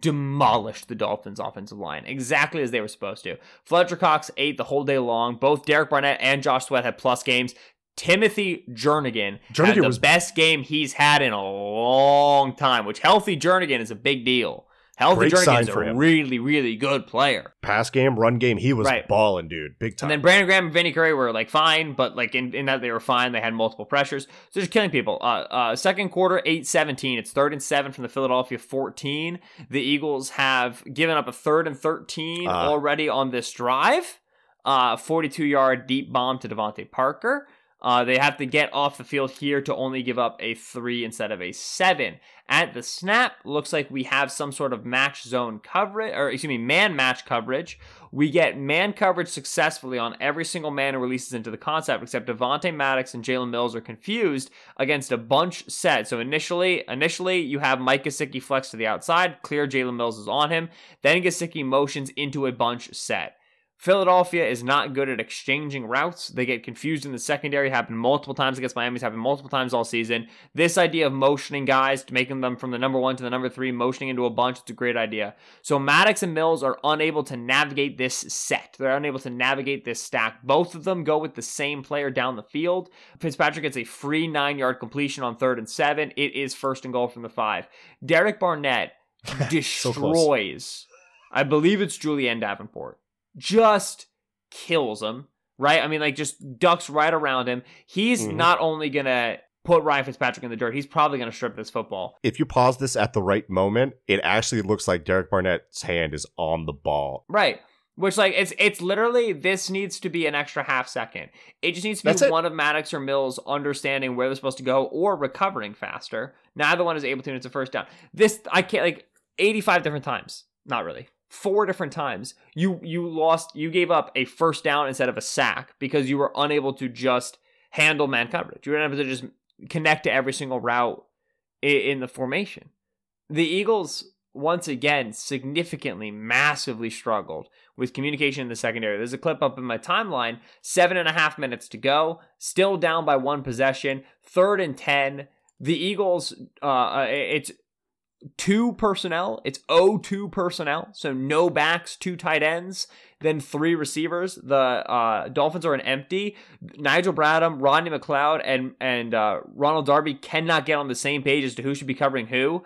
demolished the Dolphins' offensive line exactly as they were supposed to. Fletcher Cox ate the whole day long. Both Derek Barnett and Josh Sweat had plus games. Timothy Jernigan, had the was- best game he's had in a long time, which healthy Jernigan is a big deal. Healthy Great Jernigan sign is a for him. really, really good player. Pass game, run game, he was Right. balling, dude. Big time. And then Brandon Graham and Vinny Curry were like fine, but like in, in that they were fine. They had multiple pressures. So just killing people. Uh, uh, second quarter, 8 17. It's third and seven from the Philadelphia 14. The Eagles have given up a third and 13 Uh. already on this drive. Uh, 42 yard deep bomb to DeVante Parker. Uh, they have to get off the field here to only give up a three instead of a seven. At the snap, looks like we have some sort of match zone coverage, or excuse me, man match coverage. We get man coverage successfully on every single man who releases into the concept, except Devontae Maddox and Jalen Mills are confused against a bunch set. So initially, initially you have Mike Gesicki flex to the outside, clear Jalen Mills is on him. Then Gesicki motions into a bunch set. Philadelphia is not good at exchanging routes. They get confused in the secondary. Happened multiple times against Miami. It's happened multiple times all season. This idea of motioning guys to making them from the number one to the number three, motioning into a bunch, it's a great idea. So Maddox and Mills are unable to navigate this set. They're unable to navigate this stack. Both of them go with the same player down the field. Fitzpatrick gets a free nine yard completion on third and seven. It is first and goal from the five. Derek Barnett destroys. I believe it's Julian Davenport. Just kills him, right? I mean, like just ducks right around him. He's Mhm. not only gonna put Ryan Fitzpatrick in the dirt, he's probably gonna strip this football. if you pause this at the right moment, it actually looks like Derek Barnett's hand is on the ball. Right. Which like it's it's literally this needs to be an extra half second. It just needs to be That's it. one of Maddox or Mills understanding where they're supposed to go or recovering faster. Neither one is able to, and it's a first down. This I can't like 85 different times. Not really. Four different times. You you lost you gave up a first down instead of a sack because you were unable to just handle man coverage. You were unable to just connect to every single route in the formation. The Eagles once again significantly, massively struggled with communication in the secondary. There's a clip up in my timeline. Seven and a half minutes to go. Still down by one possession. Third and ten. The Eagles. Uh, uh, it's two personnel. It's 0-2 personnel. So no backs, two tight ends, then three receivers. The uh, Dolphins are an empty. Nigel Bradham, Rodney McLeod, and and uh, Ronald Darby cannot get on the same page as to who should be covering who.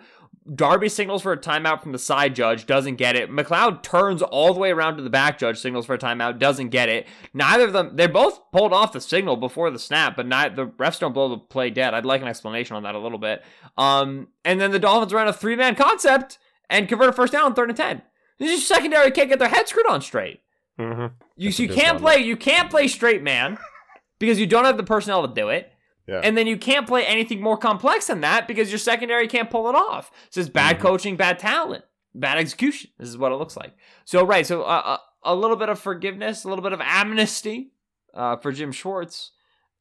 Darby signals for a timeout from the side judge, doesn't get it. McLeod turns all the way around to the back judge, signals for a timeout, doesn't get it. Neither of them, they both pulled off the signal before the snap, but not, the refs don't blow the play dead. I'd like an explanation on that a little bit. Um, and then the Dolphins ran a three man concept and convert a first down, third and 10. This is secondary can't get their head screwed on straight. Mm-hmm. You, you can't play you can't play straight man because you don't have the personnel to do it. Yeah. And then you can't play anything more complex than that because your secondary can't pull it off. So it's bad Mhm. coaching, bad talent, bad execution. This is what it looks like. So right, so uh, uh, a little bit of forgiveness, a little bit of amnesty uh, for Jim Schwartz,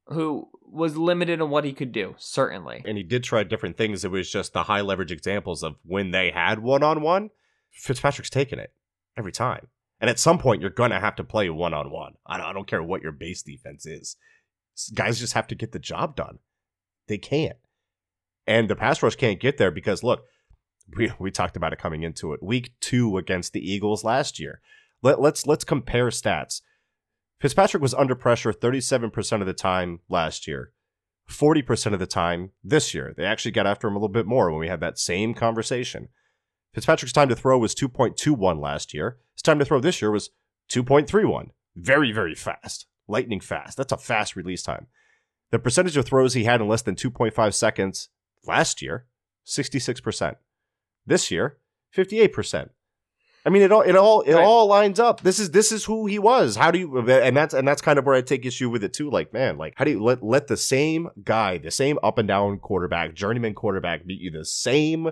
who was limited in what he could do. Certainly. and he did try different things. It was just the high leverage examples of when they had one on one. Fitzpatrick's taking it every time. And at some point, you're going to have to play one on one. I don't care what your base defense is. Guys just have to get the job done. They can't. And the pass rush can't get there because, look, we, we talked about it coming into it. Week two against the Eagles last year. Let, let's let's compare stats. Fitzpatrick was under pressure 37% of the time last year. 40% of the time this year. They actually got after him a little bit more when we had that same conversation. Fitzpatrick's time to throw was 2.21 last year. His time to throw this year was 2.31. Very, very fast. Lightning fast. That's a fast release time. The percentage of throws he had in less than 2.5 seconds last year, 66%. This year, 58%. I mean, it all it all it Right. all lines up. This is this is who he was. How do you and that's and that's kind of where I take issue with it too. Like, man, like how do you let let the same guy, the same up and down quarterback, journeyman quarterback, beat you the same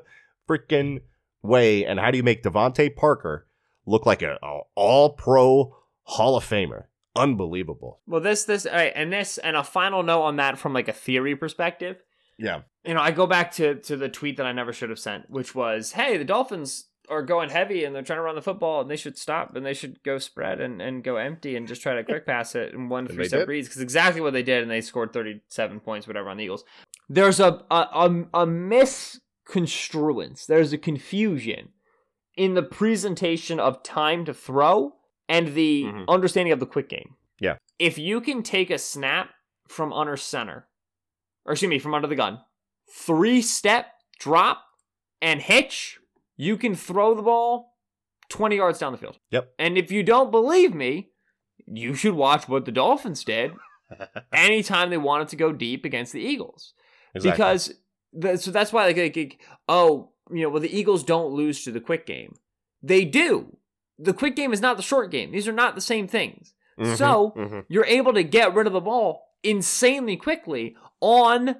freaking way? And how do you make DeVante Parker look like a, a all pro Hall of Famer? Unbelievable. Well, this, this, all right, and this, and a final note on that from like a theory perspective. Yeah. You know, I go back to to the tweet that I never should have sent, which was, "Hey, the Dolphins are going heavy and they're trying to run the football, and they should stop and they should go spread and, and go empty and just try to quick pass it and one three step reads because exactly what they did, and they scored thirty seven points, whatever, on the Eagles. There's a a, a a misconstruence. There's a confusion in the presentation of time to throw and the Mhm. understanding of the quick game. Yeah. If you can take a snap from under center, or excuse me, from under the gun, three step drop and hitch, you can throw the ball 20 yards down the field. Yep. And if you don't believe me, you should watch what the Dolphins did anytime they wanted to go deep against the Eagles Exactly. because the, so that's why like, like, like, oh you know well the Eagles don't lose to the quick game they do the quick game is not the short game. These are not the same things. Mhm, so mhm. you're able to get rid of the ball insanely quickly on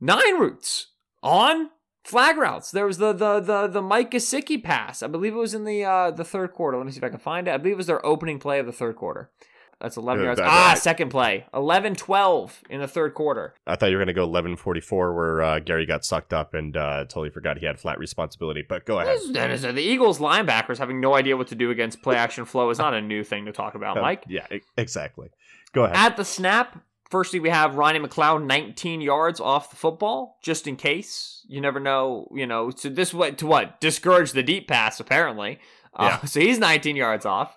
nine routes on flag routes. There was the the the the Mike Gesicki pass. I believe it was in the uh the third quarter. Let me see if I can find it. I believe it was their opening play of the third quarter that's 11 yards that- ah second play 11-12 in the third quarter I thought you were going to go 1144 where uh, Gerry got sucked up and uh, totally forgot he had flat responsibility. But go ahead. Is- The Eagles linebackers having no idea what to do against play action flow is not a new thing to talk about, Mike. yeah, exactly. Go ahead. At the snap, firstly, we have Ronnie McLeod 19 yards off the football, just in case. You never know, you know. So this way to what? Discourage the deep pass, apparently. Uh, so he's 19 yards off.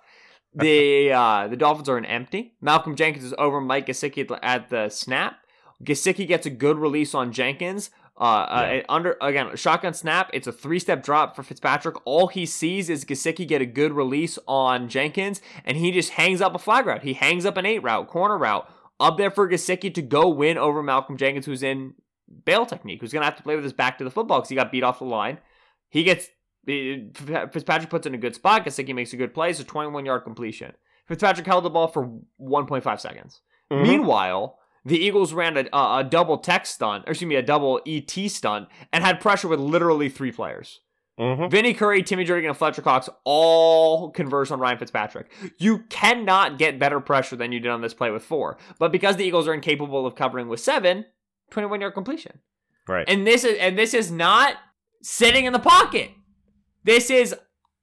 The uh, the Dolphins are in empty. Malcolm Jenkins is over Mike Gesicki at the, snap. Gesicki gets a good release on Jenkins. Uh, uh, under again shotgun snap. It's a three step drop for Fitzpatrick. All he sees is Gesicki get a good release on Jenkins, and he just hangs up a flag route. He hangs up an eight route, corner route, up there for Gesicki to go win over Malcolm Jenkins, who's in bail technique, who's gonna have to play with his back to the football because he got beat off the line. He gets Fitzpatrick puts in a good spot. Gesicki makes a good play. It's a 21 yard completion. Fitzpatrick held the ball for 1.5 seconds. Mhm. Meanwhile, the Eagles ran a, a, a double tech stunt, or excuse me, a double ET stunt, and had pressure with literally three players. Mhm. Vinny Curry, Timmy Jordan, and Fletcher Cox all converse on Ryan Fitzpatrick. You cannot get better pressure than you did on this play with four. But because the Eagles are incapable of covering with seven, 21 yard completion. Right. And this is and this is not sitting in the pocket. This is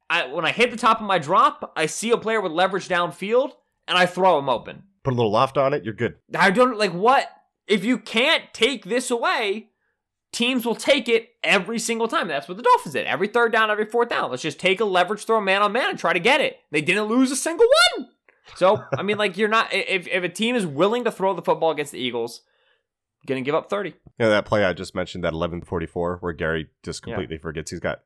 I, when I hit the top of my drop, I see a player with leverage downfield, and I throw him open. Put a little loft on it. You're good. I don't like what if you can't take this away. Teams will take it every single time. That's what the Dolphins did. Every third down, every fourth down. Let's just take a leverage throw man on man and try to get it. They didn't lose a single one. So, I mean, like, you're not, if, if a team is willing to throw the football against the Eagles, gonna give up 30. Yeah, that play I just mentioned, that 1144, where Gerry just Yeah. completely forgets he's got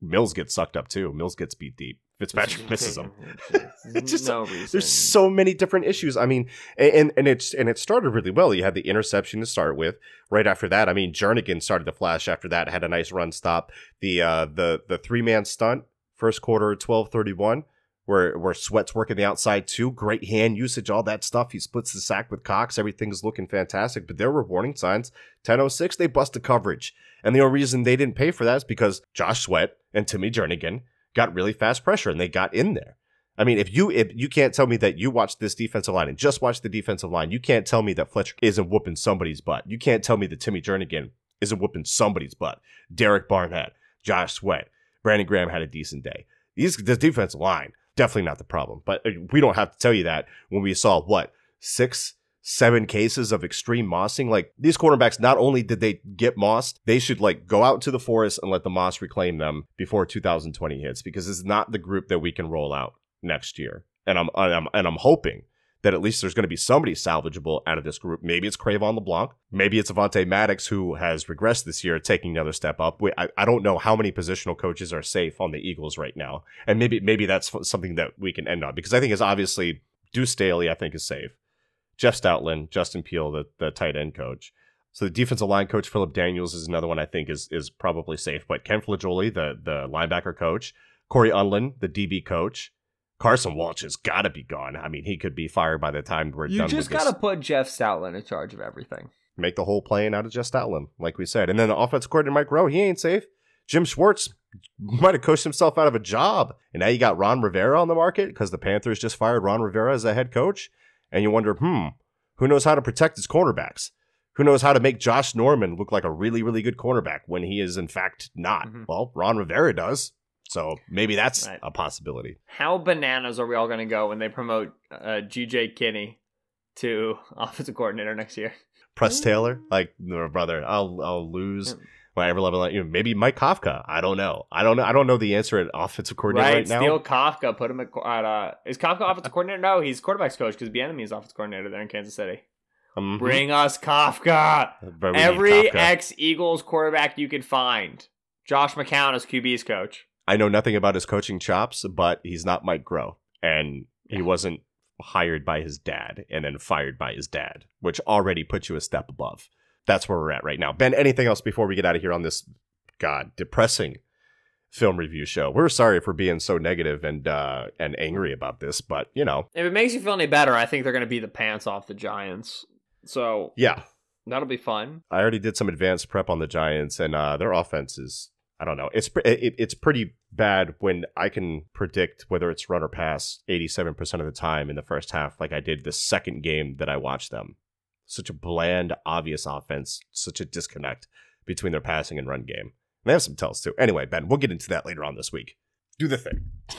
Mills gets sucked up too. Mills gets beat deep. Fitzpatrick misses him. It's just- no reason. There's so many different issues. I mean, and and it's and it started really well. You had the interception to start with. Right after that, I mean, Jernigan started to flash. After that, had a nice run stop. The uh the the three man stunt first quarter twelve thirty one. Where, where Sweat's working the outside too. Great hand usage, all that stuff. He splits the sack with Cox. Everything's looking fantastic. But there were warning signs. 10.06, they bust the coverage. And the only reason they didn't pay for that is because Josh Sweat and Timmy Jernigan got really fast pressure and they got in there. I mean, if you if you can't tell me that you watched this defensive line and just watched the defensive line, you can't tell me that Fletcher isn't whooping somebody's butt. You can't tell me that Timmy Jernigan isn't whooping somebody's butt. Derek Barnett, Josh Sweat, Brandon Graham had a decent day. These this defensive line definitely not the problem, but uh, we don't have to tell you that when we saw what six. Seven cases of extreme mossing. Like these quarterbacks, not only did they get mossed, they should like go out to the forest and let the moss reclaim them before 2020 hits because it's not the group that we can roll out next year. And I'm and I'm and I'm hoping that at least there's going to be somebody salvageable out of this group. Maybe it's Cre'Von LeBlanc. Maybe it's Avonte Maddox who has regressed this year, taking another step up. We, I, I don't know how many positional coaches are safe on the Eagles right now, and maybe maybe that's something that we can end on because I think it's obviously Deuce Staley. I think is safe. Jeff Stoutland, Justin Peelle, the the tight end coach. So the defensive line coach Philip Daniels is another one I think is is probably safe. But Ken Flajole, the the linebacker coach, Cory Undlin, the DB coach. Carson Walch has got to be gone. I mean, he could be fired by the time we're You done You just gotta put Jeff Stoutland in charge of everything. Make the whole plane out of Jeff Stoutland, like we said. And then the offense coordinator, Mike Groh, he ain't safe. Jim Schwartz might have coached himself out of a job. And now you got Ron Rivera on the market because the Panthers just fired Ron Rivera as a head coach. And you wonder, hmm, who knows how to protect his cornerbacks? Who knows how to make Josh Norman look like a really, really good cornerback when he is, in fact, not? Mhm. Well, Ron Rivera does. So maybe that's Right. a possibility. How bananas are we all gonna go when they promote uh, GJ Kinney to offensive coordinator next year? Press Taylor, like, no, brother, I'll, I'll lose. Mm. Whatever level, you know, maybe Mike Kafka. I don't know. I don't know. I don't know the answer at offensive coordinator right, Right, now. steal Kafka, put him at, uh, is Kafka offensive coordinator? No, he's quarterbacks coach because Bieniemy is offensive coordinator there in Kansas City. Mhm. Bring us Kafka. But we need Every ex Eagles quarterback you can find. Josh McCown is QB's coach. I know nothing about his coaching chops, but he's not Mike Groh, and he Yeah. wasn't hired by his dad and then fired by his dad, which already puts you a step above. That's where we're at right now. Ben, anything else before we get out of here on this, God, depressing film review show? We're sorry for being so negative and uh, and angry about this, but you know, If it makes you feel any better, I think they're going to be the pants off the Giants. So yeah, that'll be fun. I already did some advanced prep on the Giants, and uh, their offense is. I don't know. It's it, it's pretty bad when I can predict whether it's run or pass 87% of the time in the first half, like I did the second game that I watched them. Such a bland, obvious offense, such a disconnect between their passing and run game. And they have some tells too. Anyway, Ben, we'll get into that later on this week. Do the thing.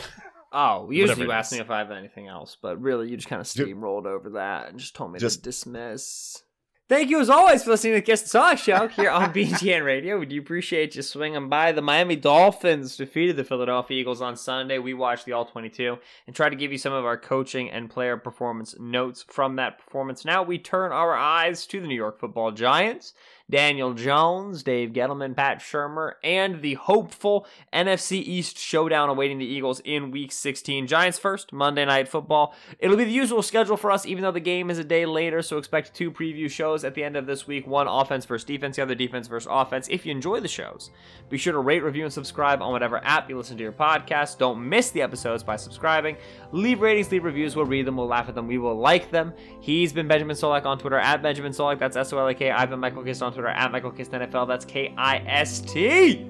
Oh, usually you ask me if I have anything else, but really you just kind of steamrolled over that and just told me Just- to dismiss. Thank you as always for listening to the Kist and Solak Show here on BGN Radio. We do appreciate you swinging by. The Miami Dolphins defeated the Philadelphia Eagles on Sunday. We watched the All 22 and tried to give you some of our coaching and player performance notes from that performance. Now we turn our eyes to the New York football Giants. Daniel Jones, Dave Gettleman, Pat Shurmur, and the hopeful NFC East showdown awaiting the Eagles in Week 16. Giants first, Monday Night Football. It'll be the usual schedule for us, even though the game is a day later, so expect two preview shows at the end of this week one offense versus defense, the other defense versus offense. If you enjoy the shows, be sure to rate, review, and subscribe on whatever app you listen to your podcast. Don't miss the episodes by subscribing. Leave ratings, leave reviews. We'll read them, we'll laugh at them, we will like them. He's been Benjamin Solak on Twitter at Benjamin Solak. That's S O L A K. I've been Michael Kist on Twitter at Michael Kist NFL. That's K I S T.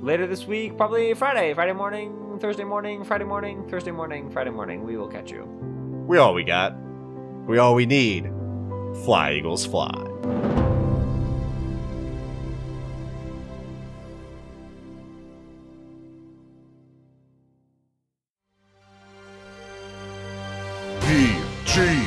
Later this week, probably Friday, Friday morning, Thursday morning, Friday morning, Thursday morning, Friday morning. We will catch you. We all we got. We all we need. Fly, Eagles, fly. PG